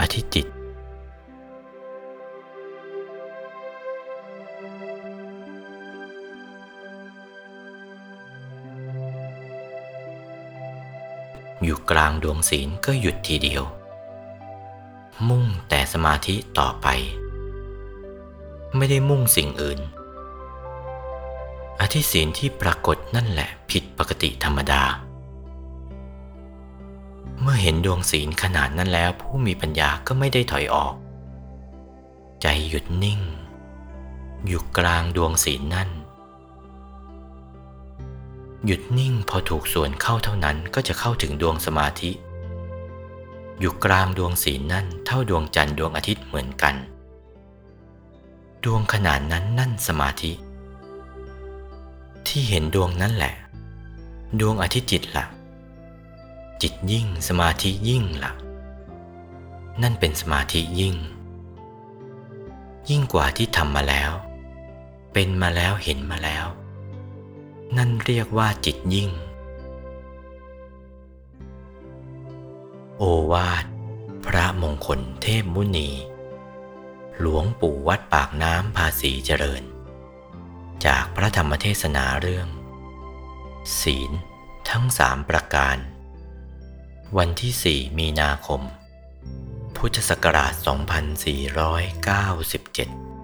อธิจิต อยู่กลางดวงศีลก็หยุดทีเดียว มุ่งแต่สมาธิต่อไป ไม่ได้มุ่งสิ่งอื่น อธิศีลที่ปรากฏนั่นแหละผิดปกติธรรมดา มื่อเห็นดวงศีลขนาดนั้นแล้ว ผู้มีปัญญาก็ไม่ได้ถอยออก ใจหยุดนิ่ง อยู่กลางดวงศีลนั่น หยุดนิ่งพอถูกส่วนเข้าเท่านั้นก็จะเข้าถึงดวงสมาธิ อยู่กลางดวงศีลนั่น เท่าดวงจันทร์ดวงอาทิตย์เหมือนกัน ดวงขนาดนั้นนั่นสมาธิ ที่เห็นดวงนั้นแหละ ดวงอาทิตย์จิตละ่ะ จิตยิ่งสมาธิยิ่งละ่ะ นั่นเป็นสมาธิยิ่ง ยิ่งกว่าที่ทำมาแล้ว เป็นมาแล้วเห็นมาแล้ว นั่นเรียกว่าจิตยิ่ง โอวาท พระมงคลเทพมุนี หลวงปู่วัดปากน้ำภาษีเจริญ จากพระธรรมเทศนาเรื่อง ศีลทั้งสามประการ วันที่ 4 มีนาคม พุทธศักราช 2497